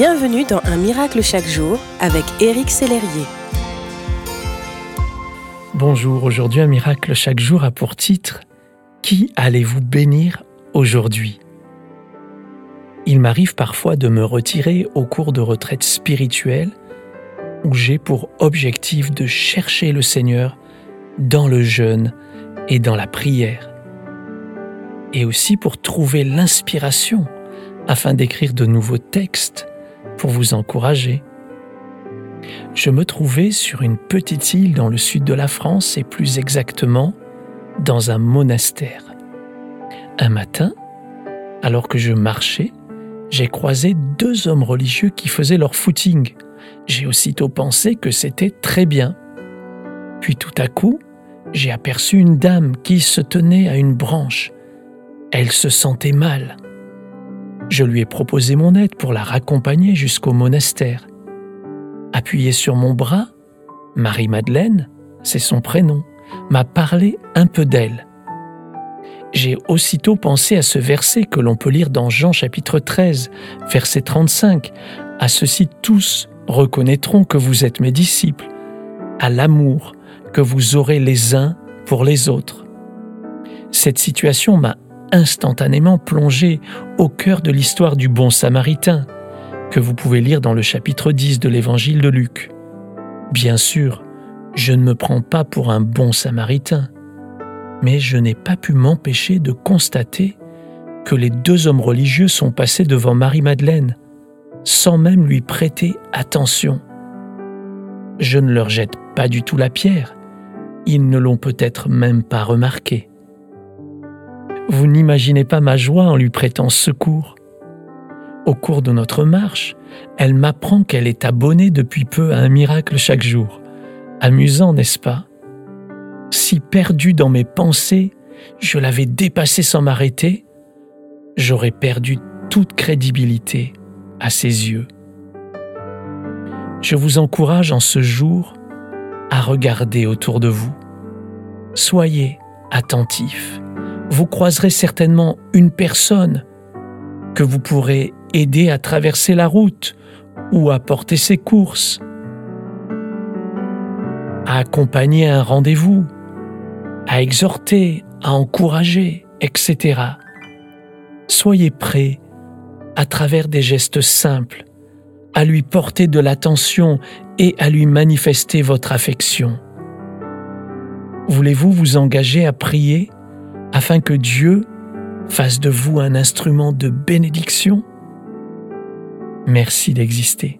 Bienvenue dans Un miracle chaque jour avec Éric Sellerier. Bonjour, aujourd'hui Un miracle chaque jour a pour titre Qui allez-vous bénir aujourd'hui? Il m'arrive parfois de me retirer au cours de retraites spirituelles où j'ai pour objectif de chercher le Seigneur dans le jeûne et dans la prière, et aussi pour trouver l'inspiration afin d'écrire de nouveaux textes pour vous encourager. Je me trouvais sur une petite île dans le sud de la France et plus exactement dans un monastère. Un matin, alors que je marchais, j'ai croisé deux hommes religieux qui faisaient leur footing. J'ai aussitôt pensé que c'était très bien. Puis tout à coup, j'ai aperçu une dame qui se tenait à une branche. Elle se sentait mal. Je lui ai proposé mon aide pour la raccompagner jusqu'au monastère. Appuyée sur mon bras, Marie-Madeleine, c'est son prénom, m'a parlé un peu d'elle. J'ai aussitôt pensé à ce verset que l'on peut lire dans Jean chapitre 13, verset 35. À ceci tous reconnaîtront que vous êtes mes disciples, à l'amour que vous aurez les uns pour les autres. Cette situation m'a instantanément plongé au cœur de l'histoire du bon samaritain, que vous pouvez lire dans le chapitre 10 de l'évangile de Luc. Bien sûr, je ne me prends pas pour un bon samaritain, mais je n'ai pas pu m'empêcher de constater que les deux hommes religieux sont passés devant Marie-Madeleine, sans même lui prêter attention. Je ne leur jette pas du tout la pierre, ils ne l'ont peut-être même pas remarqué. Vous n'imaginez pas ma joie en lui prêtant secours. Au cours de notre marche, elle m'apprend qu'elle est abonnée depuis peu à un miracle chaque jour. Amusant, n'est-ce pas? Si perdu dans mes pensées, je l'avais dépassé sans m'arrêter, j'aurais perdu toute crédibilité à ses yeux. Je vous encourage en ce jour à regarder autour de vous. Soyez attentifs vous croiserez certainement une personne que vous pourrez aider à traverser la route ou à porter ses courses, à accompagner un rendez-vous, à exhorter, à encourager, etc. Soyez prêts, à travers des gestes simples, à lui porter de l'attention et à lui manifester votre affection. Voulez-vous vous engager à prier? Afin que Dieu fasse de vous un instrument de bénédiction. Merci d'exister.